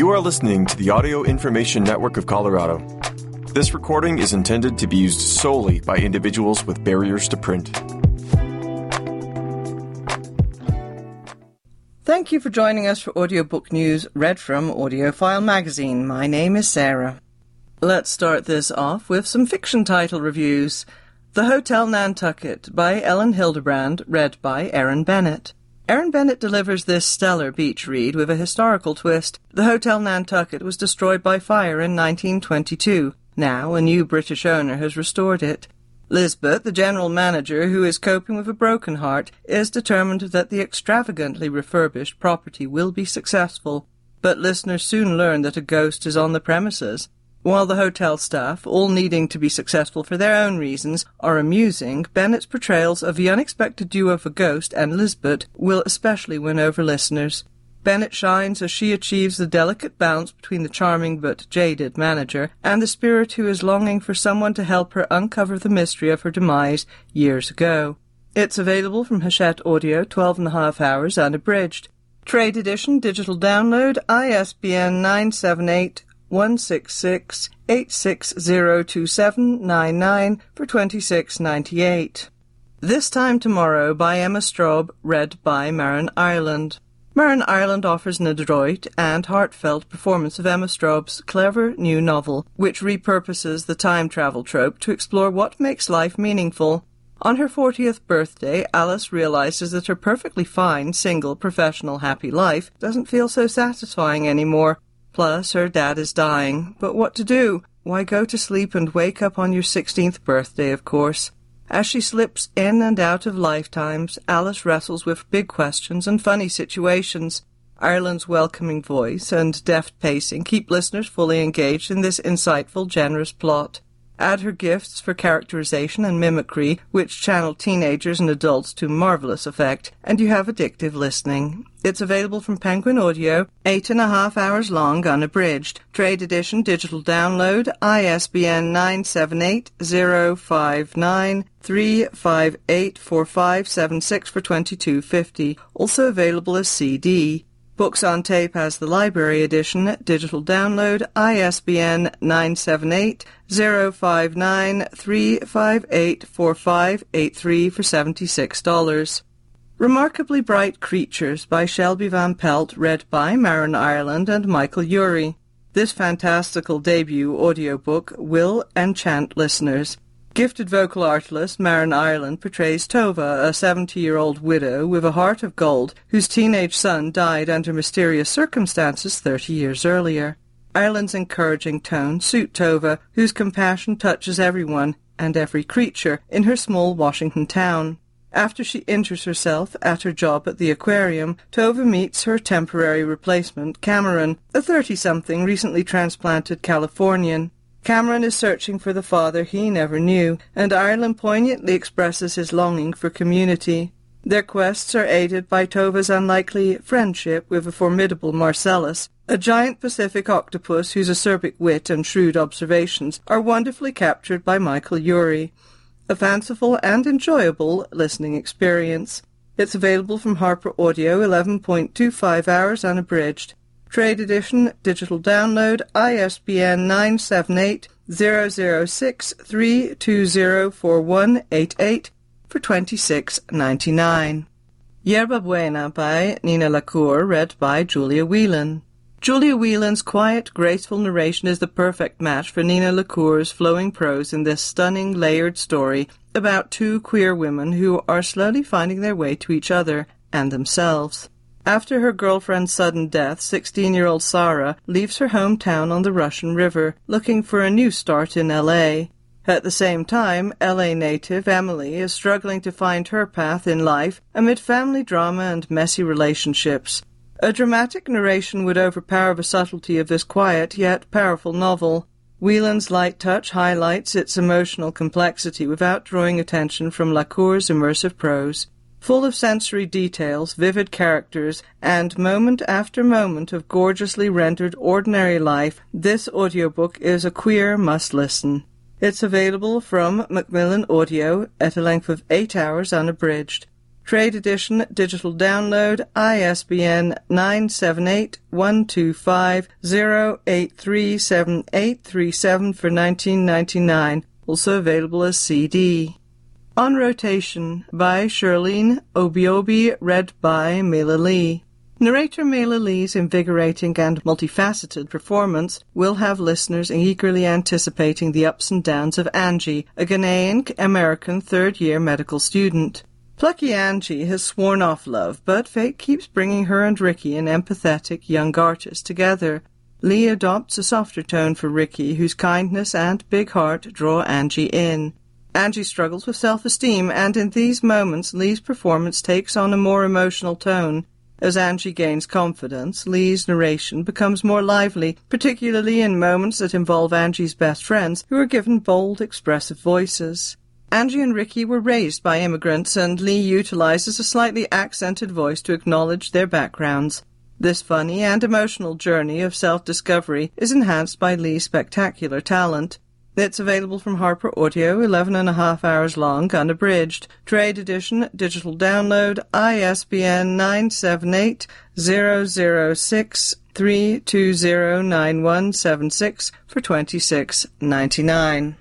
You are listening to the Audio Information Network of Colorado. This recording is intended to be used solely by individuals with barriers to print. Thank you for joining us for audiobook news read from AudioFile magazine. My name is Sarah. Let's start this off with some fiction title reviews. The Hotel Nantucket by Elin Hilderbrand, read by Erin Bennett. Erin Bennett delivers this stellar beach read with a historical twist. The Hotel Nantucket was destroyed by fire in 1922. Now, a new British owner has restored it. Lisbeth, the general manager, who is coping with a broken heart, is determined that the extravagantly refurbished property will be successful. But listeners soon learn that a ghost is on the premises. While the hotel staff, all needing to be successful for their own reasons, are amusing, Bennett's portrayals of the unexpected duo of a ghost and Lisbeth will especially win over listeners. Bennett shines as she achieves the delicate balance between the charming but jaded manager and the spirit who is longing for someone to help her uncover the mystery of her demise years ago. It's available from Hachette Audio, 12 and a half hours unabridged. Trade edition digital download ISBN 978 166 8602799 for 26.98. This Time Tomorrow by Emma Straub, read by Marin Ireland. Marin Ireland offers an adroit and heartfelt performance of Emma Straub's clever new novel, which repurposes the time travel trope to explore what makes life meaningful. On her 40th birthday, Alice realizes that her perfectly fine, single, professional, happy life doesn't feel so satisfying anymore. Plus, her dad is dying. But what to do? Why go to sleep and wake up on your 16th birthday, of course. As she slips in and out of lifetimes, Alice wrestles with big questions and funny situations. Ireland's welcoming voice and deft pacing keep listeners fully engaged in this insightful, generous plot. Add her gifts for characterization and mimicry, which channel teenagers and adults to marvelous effect, and you have addictive listening. It's available from Penguin Audio, eight and a half hours long, unabridged. Trade edition digital download, ISBN 978-059-358-4576 for 22.50. Also available as CD. Books on Tape has the library edition, digital download, ISBN 978 059 358 4583 for $76. Remarkably Bright Creatures by Shelby Van Pelt, read by Marin Ireland and Michael Urie. This fantastical debut audiobook will enchant listeners. Gifted vocal artist Marin Ireland portrays Tova, a 70-year-old widow with a heart of gold whose teenage son died under mysterious circumstances 30 years earlier. Ireland's encouraging tone suit Tova, whose compassion touches everyone and every creature in her small Washington town. After she injures herself at her job at the aquarium, Tova meets her temporary replacement, Cameron, a 30-something recently transplanted Californian. Cameron is searching for the father he never knew, and Ireland poignantly expresses his longing for community. Their quests are aided by Tova's unlikely friendship with a formidable Marcellus, a giant Pacific octopus whose acerbic wit and shrewd observations are wonderfully captured by Michael Urie. A fanciful and enjoyable listening experience. It's available from Harper Audio, 11.25 hours unabridged. Trade edition, digital download, ISBN 978 006 3204188 for 26.99. Yerba Buena by Nina LaCour, read by Julia Whelan. Julia Whelan's quiet, graceful narration is the perfect match for Nina LaCour's flowing prose in this stunning, layered story about two queer women who are slowly finding their way to each other and themselves. After her girlfriend's sudden death, 16-year-old Sarah leaves her hometown on the Russian River, looking for a new start in L.A. At the same time, LA native Emily is struggling to find her path in life amid family drama and messy relationships. A dramatic narration would overpower the subtlety of this quiet yet powerful novel. Whelan's light touch highlights its emotional complexity without drawing attention from LaCour's immersive prose. Full of sensory details, vivid characters, and moment after moment of gorgeously rendered ordinary life, this audiobook is a queer must-listen. It's available from Macmillan Audio at a length of eight hours unabridged. Trade Edition Digital Download ISBN 978-125-0837837 for 1999, also available as CD. On Rotation by Shirlene Obuobi, read by Mela Lee. Narrator Mela Lee's invigorating and multifaceted performance will have listeners eagerly anticipating the ups and downs of Angie, a Ghanaian American third year medical student. Plucky Angie has sworn off love, but fate keeps bringing her and Ricky, an empathetic young artist, together. Lee adopts a softer tone for Ricky, whose kindness and big heart draw Angie in. Angie struggles with self-esteem, and in these moments Lee's performance takes on a more emotional tone. As Angie gains confidence, Lee's narration becomes more lively, particularly in moments that involve Angie's best friends, who are given bold, expressive voices. Angie and Ricky were raised by immigrants, and Lee utilizes a slightly accented voice to acknowledge their backgrounds. This funny and emotional journey of self-discovery is enhanced by Lee's spectacular talent. It's available from Harper Audio, 11 and a half hours long, unabridged. Trade edition, digital download, ISBN 978 006 3209176 for 26.99.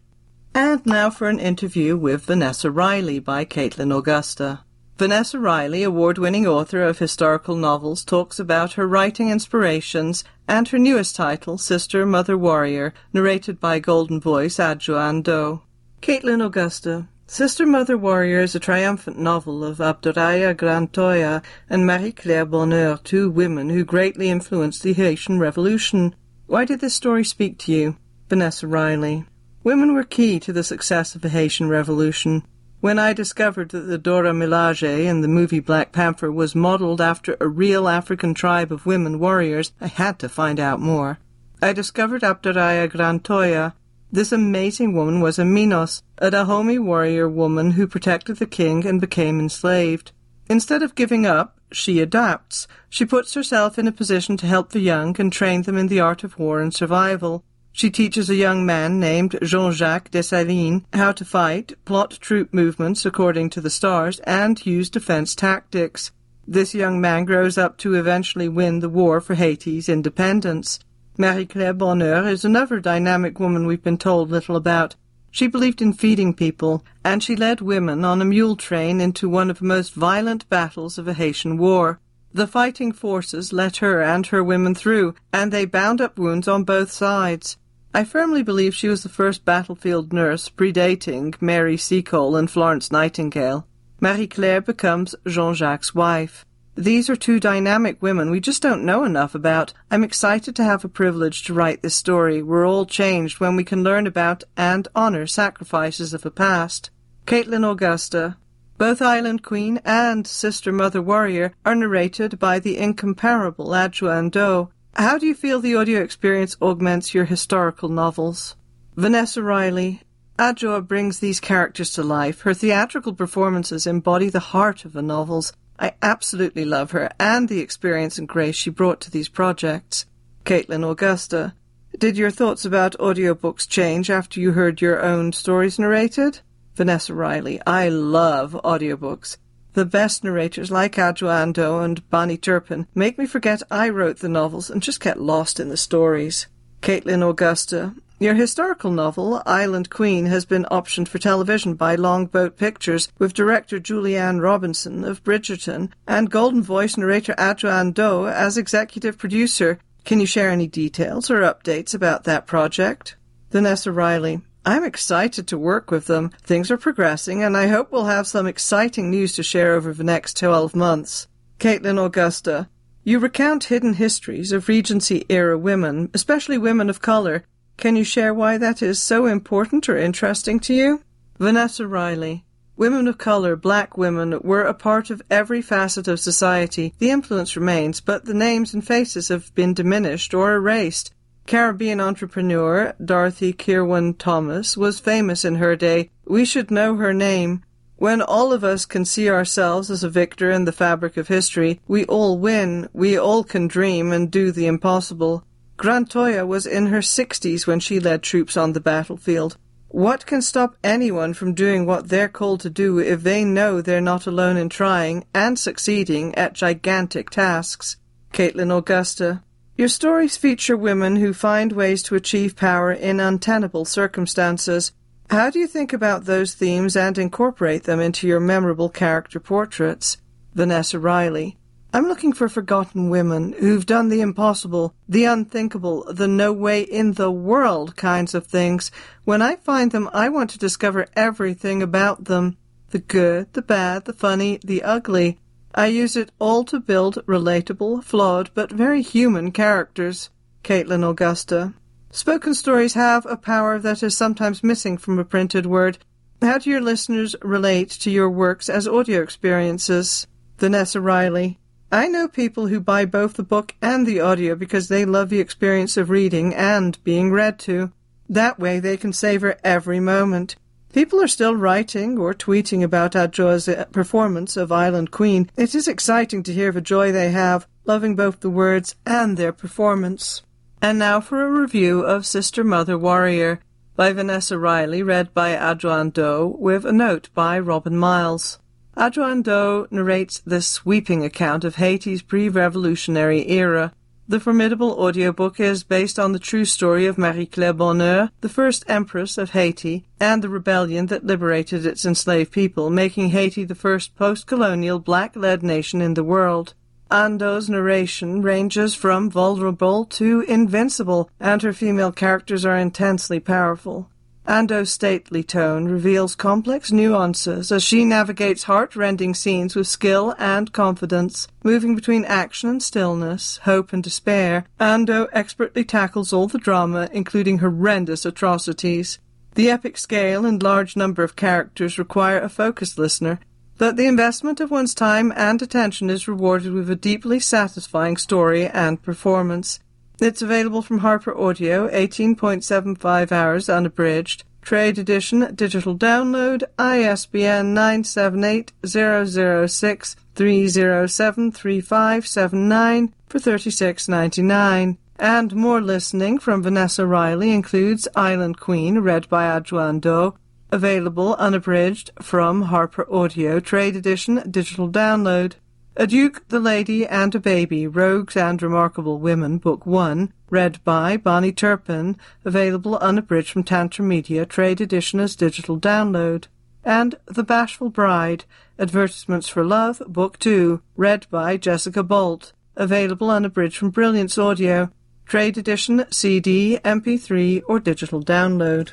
And now for an interview with Vanessa Riley by Caitlin Augusta. Vanessa Riley, award-winning author of historical novels, talks about her writing inspirations and her newest title, Sister, Mother, Warrior, narrated by Golden Voice Adjoa Andoh. Caitlin Augusta. Sister, Mother, Warrior is a triumphant novel of Abdouraya Gran Toya and Marie-Claire Bonheur, two women who greatly influenced the Haitian Revolution. Why did this story speak to you? Vanessa Riley. Women were key to the success of the Haitian Revolution. When I discovered that the Dora Milaje in the movie Black Panther was modeled after a real African tribe of women warriors, I had to find out more. I discovered Abdouraya Gran Toya. This amazing woman was a Minos, a Dahomey warrior woman who protected the king and became enslaved. Instead of giving up, she adapts. She puts herself in a position to help the young and train them in the art of war and survival. She teaches a young man named Jean-Jacques Dessalines how to fight, plot troop movements according to the stars, and use defense tactics. This young man grows up to eventually win the war for Haiti's independence. Marie-Claire Bonheur is another dynamic woman we've been told little about. She believed in feeding people, and she led women on a mule train into one of the most violent battles of the Haitian War. The fighting forces let her and her women through, and they bound up wounds on both sides. I firmly believe she was the first battlefield nurse, predating Mary Seacole and Florence Nightingale. Marie Claire becomes Jean Jacques' wife. These are two dynamic women we just don't know enough about. I'm excited to have a privilege to write this story. We're all changed when we can learn about and honor sacrifices of the past. Caitlin Augusta. Both Island Queen and Sister Mother Warrior are narrated by the incomparable Adjoa Andoh, how do you feel the audio experience augments your historical novels? Vanessa Riley. Adjoa brings these characters to life. Her theatrical performances embody the heart of the novels. I absolutely love her and the experience and grace she brought to these projects. Caitlin Augusta. Did your thoughts about audiobooks change after you heard your own stories narrated? Vanessa Riley. I love audiobooks. The best narrators, like Adjoa Andoh and Bahni Turpin, make me forget I wrote the novels and just get lost in the stories. Caitlin Augusta. Your historical novel, Island Queen, has been optioned for television by Longboat Pictures with director Julie Anne Robinson of Bridgerton and Golden Voice narrator Adjoa Andoh as executive producer. Can you share any details or updates about that project? Vanessa Riley. I'm excited to work with them. Things are progressing, and I hope we'll have some exciting news to share over the next 12 months. Caitlin Augusta, you recount hidden histories of Regency era women, especially women of color. Can you share why that is so important or interesting to you? Vanessa Riley. Women of color, black women, were a part of every facet of society. The influence remains, but the names and faces have been diminished or erased. Caribbean entrepreneur Dorothy Kirwan Thomas was famous in her day. We should know her name. When all of us can see ourselves as a victor in the fabric of history, we all win, we all can dream and do the impossible. Gran Toya was in her sixties when she led troops on the battlefield. What can stop anyone from doing what they're called to do if they know they're not alone in trying and succeeding at gigantic tasks? Caitlin Augusta. Your stories feature women who find ways to achieve power in untenable circumstances. How do you think about those themes and incorporate them into your memorable character portraits? Vanessa Riley. I'm looking for forgotten women who've done the impossible, the unthinkable, the no way in the world kinds of things. When I find them, I want to discover everything about them the good, the bad, the funny, the ugly. I use it all to build relatable, flawed, but very human characters. Caitlin Augusta. Spoken stories have a power that is sometimes missing from a printed word. How do your listeners relate to your works as audio experiences? Vanessa Riley. I know people who buy both the book and the audio because they love the experience of reading and being read to. That way they can savor every moment. People are still writing or tweeting about Adjoa's uh, performance of Island Queen. It is exciting to hear the joy they have, loving both the words and their performance. And now for a review of Sister Mother Warrior by Vanessa Riley, read by Adjoa Andoh, with a note by Robin Miles. Adjoa Andoh narrates this sweeping account of Haiti's pre-revolutionary era. The formidable audiobook is based on the true story of Marie-Claire Bonheur, the first empress of Haiti, and the rebellion that liberated its enslaved people, making Haiti the first post-colonial black-led nation in the world. Andoh's narration ranges from vulnerable to invincible, and her female characters are intensely powerful. Andoh's stately tone reveals complex nuances as she navigates heart-rending scenes with skill and confidence, moving between action and stillness, hope and despair. Andoh expertly tackles all the drama, including horrendous atrocities. The epic scale and large number of characters require a focused listener, but the investment of one's time and attention is rewarded with a deeply satisfying story and performance. It's available from Harper Audio, 18.75 hours unabridged. Trade edition, digital download, ISBN 978-006-307-3579 for 36.99. And more listening from Vanessa Riley includes Island Queen, read by Adjoa Andoh, available unabridged from Harper Audio, trade edition, digital download. A Duke, the Lady, and a Baby, Rogues and Remarkable Women, Book 1, read by Bahni Turpin, available unabridged from Tantor Media, trade edition as digital download. And The Bashful Bride, Advertisements for Love, Book 2, read by Jessica Bolt, available unabridged from Brilliance Audio, trade edition, CD, MP3, or digital download.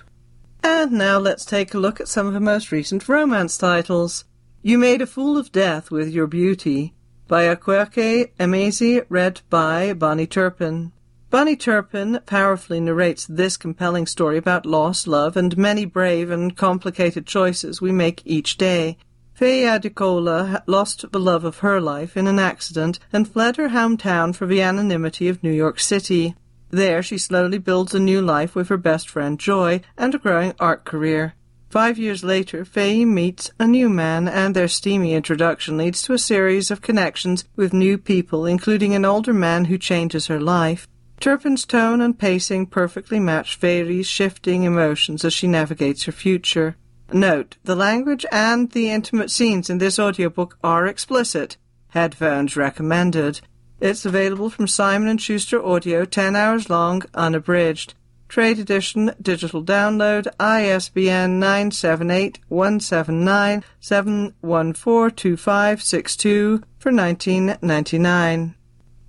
And now let's take a look at some of the most recent romance titles. You Made a Fool of Death with Your Beauty, by Akwaeke Emezi, read by Bahni Turpin. Bahni Turpin powerfully narrates this compelling story about loss, love, and many brave and complicated choices we make each day. Faye Adekola lost the love of her life in an accident and fled her hometown for the anonymity of New York City. There she slowly builds a new life with her best friend Joy and a growing art career. Five years later, Faye meets a new man, and their steamy introduction leads to a series of connections with new people, including an older man who changes her life. Turpin's tone and pacing perfectly match Faye's shifting emotions as she navigates her future. Note, the language and the intimate scenes in this audiobook are explicit. Headphones recommended. It's available from Simon & Schuster Audio, 10 hours long, unabridged. Trade edition, digital download, ISBN 978-179-7142562 for 19.99.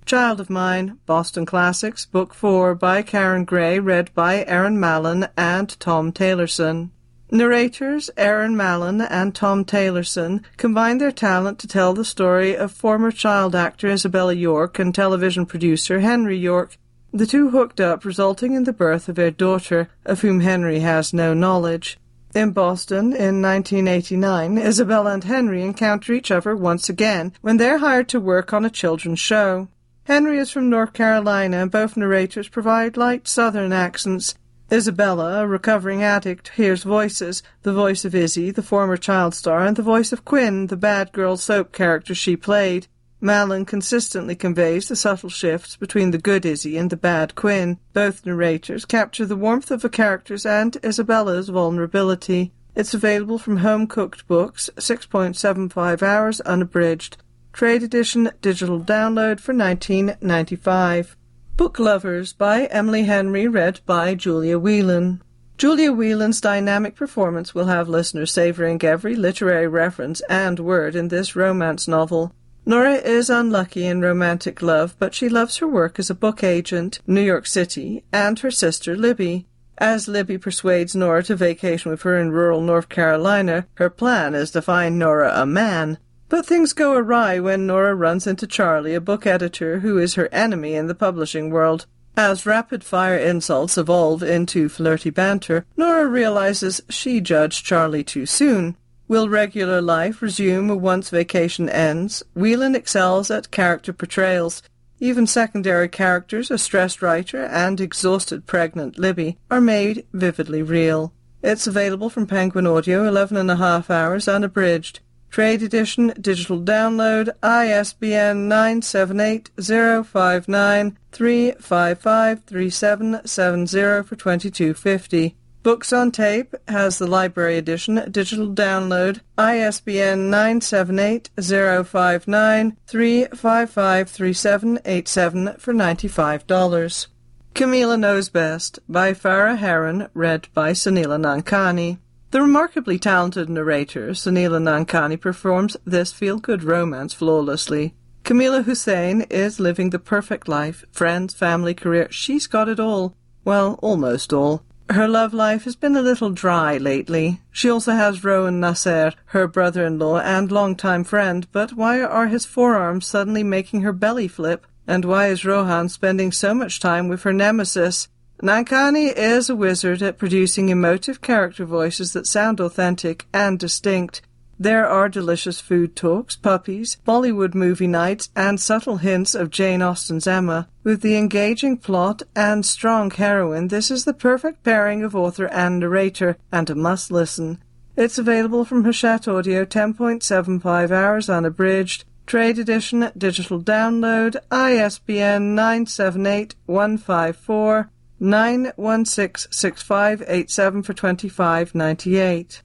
Child of Mine, Boston Classics, Book 4 by Karen Gray, read by Erin Mallon and Tom Taylorson. Narrators Erin Mallon and Tom Taylorson combined their talent to tell the story of former child actor Isabella York and television producer Henry York the two hooked up, resulting in the birth of their daughter, of whom Henry has no knowledge. In Boston, in 1989, Isabella and Henry encounter each other once again when they're hired to work on a children's show. Henry is from North Carolina, and both narrators provide light Southern accents. Isabella, a recovering addict, hears voices the voice of Izzy, the former child star, and the voice of Quinn, the bad girl soap character she played. Mallon consistently conveys the subtle shifts between the good Izzy and the bad Quinn. Both narrators capture the warmth of the characters and Isabella's vulnerability. It's available from Home Cooked Books, 6.75 hours unabridged. Trade edition digital download for 19.95. Book Lovers by Emily Henry, read by Julia Whelan. Julia Whelan's dynamic performance will have listeners savoring every literary reference and word in this romance novel. Nora is unlucky in romantic love, but she loves her work as a book agent, New York City, and her sister Libby. As Libby persuades Nora to vacation with her in rural North Carolina, her plan is to find Nora a man. But things go awry when Nora runs into Charlie, a book editor who is her enemy in the publishing world. As rapid fire insults evolve into flirty banter, Nora realizes she judged Charlie too soon. Will regular life resume once vacation ends? Whelan excels at character portrayals. Even secondary characters, a stressed writer and exhausted pregnant Libby, are made vividly real. It's available from Penguin Audio, eleven and a half hours unabridged. Trade edition, digital download, ISBN 978-059-355-3770 for 22.50. Books on Tape has the library edition, digital download, ISBN 978-059-355-3787 for $95. Camilla Knows Best by Farah Heron, read by Soneela Nankani. The remarkably talented narrator, Soneela Nankani, performs this feel-good romance flawlessly. Camila Hussein is living the perfect life. Friends, family, career. She's got it all. Well, almost all. Her love life has been a little dry lately. She also has Rohan Nasser, her brother-in-law and longtime friend, but why are his forearms suddenly making her belly flip? And why is Rohan spending so much time with her nemesis? Nankani is a wizard at producing emotive character voices that sound authentic and distinct. There are delicious food talks, puppies, Bollywood movie nights, and subtle hints of Jane Austen's Emma. With the engaging plot and strong heroine, this is the perfect pairing of author and narrator, and a must listen. It's available from Hachette Audio, 10.75 hours unabridged. Trade edition, digital download, ISBN 978 154 9166587 for 25.98.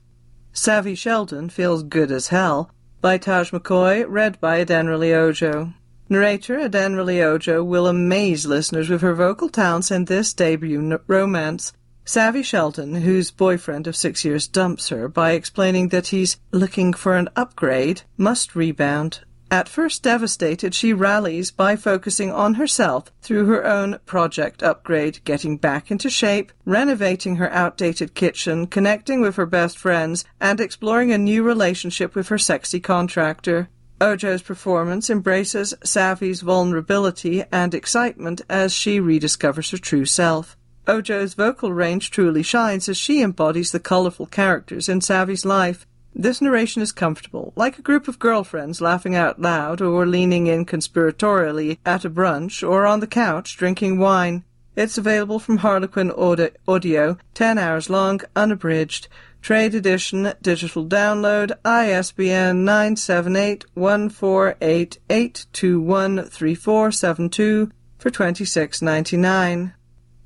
Savvy Sheldon Feels Good as Hell by Taj McCoy, read by Adenrele Ojo. Narrator Adenrele Ojo will amaze listeners with her vocal talents in this debut n- romance. Savvy Sheldon, whose boyfriend of six years dumps her by explaining that he's looking for an upgrade, must rebound at first devastated, she rallies by focusing on herself through her own project upgrade, getting back into shape, renovating her outdated kitchen, connecting with her best friends, and exploring a new relationship with her sexy contractor. Ojo's performance embraces Savvy's vulnerability and excitement as she rediscovers her true self. Ojo's vocal range truly shines as she embodies the colorful characters in Savvy's life. This narration is comfortable, like a group of girlfriends laughing out loud or leaning in conspiratorially at a brunch or on the couch drinking wine. It's available from Harlequin Audio, 10 hours long, unabridged. Trade edition, digital download, ISBN 978-148-8213472 for 26.99.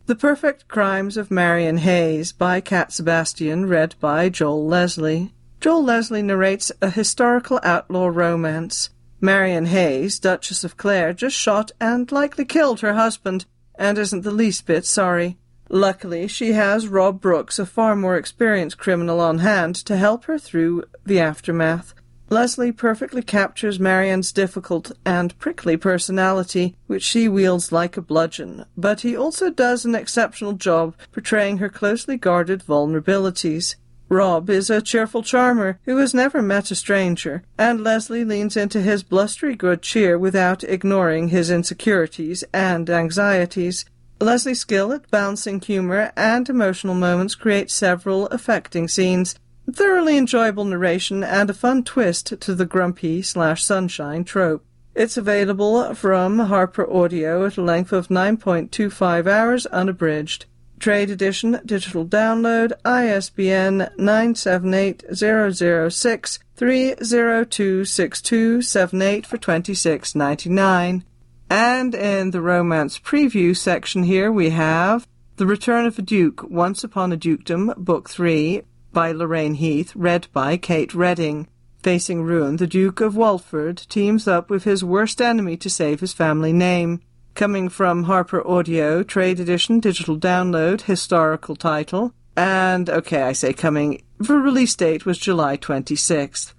The Perfect Crimes of Marion Hayes by Cat Sebastian, read by Joel Leslie. Joel Leslie narrates a historical outlaw romance. Marion Hayes, Duchess of Clare, just shot and likely killed her husband, and isn't the least bit sorry. Luckily, she has Rob Brooks, a far more experienced criminal, on hand to help her through the aftermath. Leslie perfectly captures Marion's difficult and prickly personality, which she wields like a bludgeon, but he also does an exceptional job portraying her closely guarded vulnerabilities. Rob is a cheerful charmer who has never met a stranger, and Leslie leans into his blustery good cheer without ignoring his insecurities and anxieties. Leslie's skill at balancing humor and emotional moments creates several affecting scenes, thoroughly enjoyable narration, and a fun twist to the grumpy slash sunshine trope. It's available from Harper Audio at a length of 9.25 hours unabridged. Trade Edition, digital download, ISBN 978 006 3026278 for 26.99. And in the romance preview section here we have The Return of a Duke, Once Upon a Dukedom, Book 3 by Lorraine Heath, read by Kate Reading. Facing ruin, the Duke of Walford teams up with his worst enemy to save his family name. Coming from Harper Audio, Trade Edition, Digital Download, Historical Title. And, okay, I say coming, the release date was July 26th.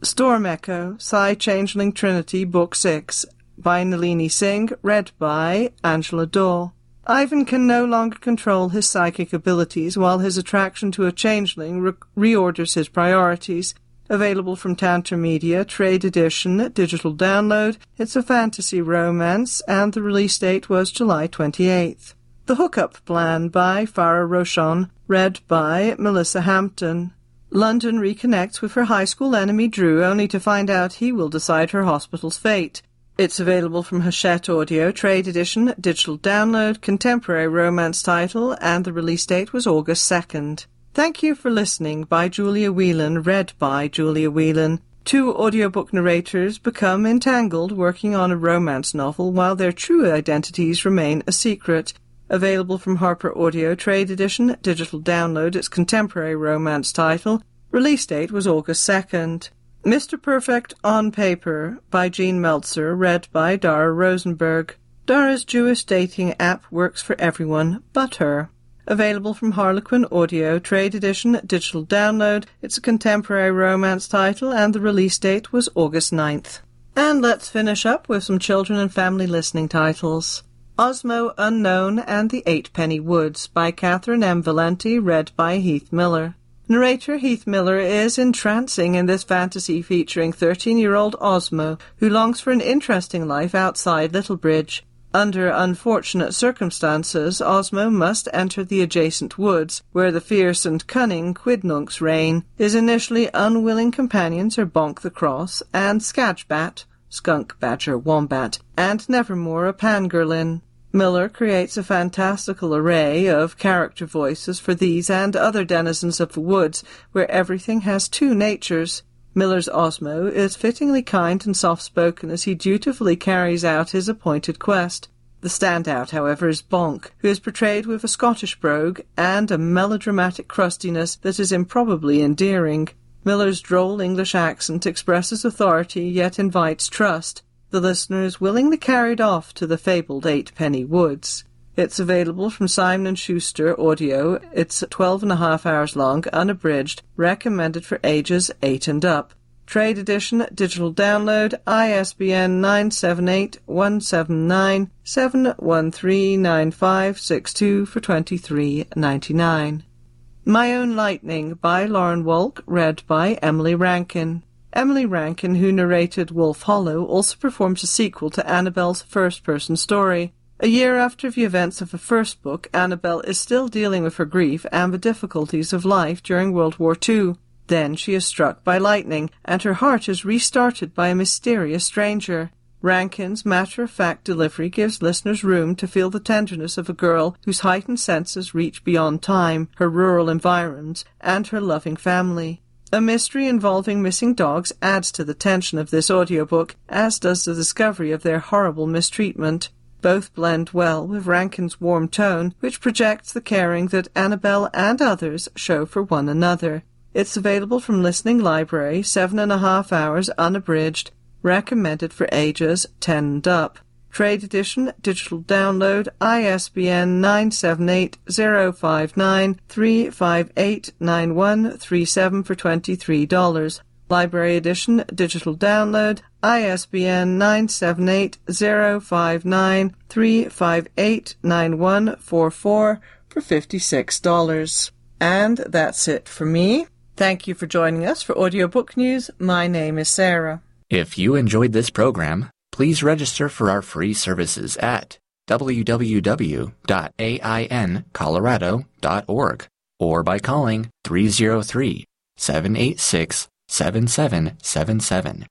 Storm Echo, Psy Changeling Trinity, Book 6, by Nalini Singh, read by Angela Dawe. Ivan can no longer control his psychic abilities while his attraction to a changeling re- reorders his priorities. Available from Tantor Media, Trade Edition, Digital Download. It's a fantasy romance, and the release date was July 28th. The Hookup Plan by Farrah Rochon, read by Melissa Hampton. London reconnects with her high school enemy Drew, only to find out he will decide her hospital's fate. It's available from Hachette Audio, Trade Edition, Digital Download, Contemporary Romance title, and the release date was August 2nd. Thank You for Listening by Julia Whelan, read by Julia Whelan. Two audiobook narrators become entangled working on a romance novel while their true identities remain a secret. Available from Harper Audio, Trade Edition, Digital Download, its contemporary romance title. Release date was August 2nd. Mr. Perfect on Paper by Jean Meltzer, read by Dara Rosenberg. Dara's Jewish dating app works for everyone but her. Available from Harlequin Audio, Trade Edition, Digital Download. It's a contemporary romance title, and the release date was August 9th. And let's finish up with some children and family listening titles. Osmo Unknown and the Eightpenny Woods by Catherynne M. Valente, read by Heath Miller. Narrator Heath Miller is entrancing in this fantasy featuring 13 year old Osmo, who longs for an interesting life outside Littlebridge. Under unfortunate circumstances, Osmo must enter the adjacent woods, where the fierce and cunning Quidnuncs reign. His initially unwilling companions are Bonk the Cross and Skajbat, skunk, badger, wombat, and Nevermore a pangolin. Miller creates a fantastical array of character voices for these and other denizens of the woods, where everything has two natures. Miller's Osmo is fittingly kind and soft-spoken as he dutifully carries out his appointed quest. The standout, however, is Bonk, who is portrayed with a Scottish brogue and a melodramatic crustiness that is improbably endearing. Miller's droll English accent expresses authority yet invites trust. The listener is willingly carried off to the fabled Eightpenny Woods. It's available from Simon & Schuster Audio. It's 12 and a half hours long, unabridged, recommended for ages 8 and up. Trade edition, digital download, ISBN 978-179-7139562 for 23.99. My Own Lightning by Lauren Wolk, read by Emily Rankin. Emily Rankin, who narrated Wolf Hollow, also performs a sequel to Annabelle's first-person story. A year after the events of the first book, Annabelle is still dealing with her grief and the difficulties of life during World War II. Then she is struck by lightning, and her heart is restarted by a mysterious stranger. Rankin's matter-of-fact delivery gives listeners room to feel the tenderness of a girl whose heightened senses reach beyond time, her rural environs, and her loving family. A mystery involving missing dogs adds to the tension of this audiobook, as does the discovery of their horrible mistreatment. Both blend well with Rankin's warm tone, which projects the caring that Annabelle and others show for one another. It's available from Listening Library, seven and a half hours unabridged, recommended for ages 10 and up. Trade edition, digital download, ISBN 978-059-358-9137 for $23. Library edition, digital download, ISBN 978-059-358-9144 for $56. And that's it for me. Thank you for joining us for Audiobook News. My name is Sarah. If you enjoyed this program, please register for our free services at www.aincolorado.org or by calling 303 786 7777.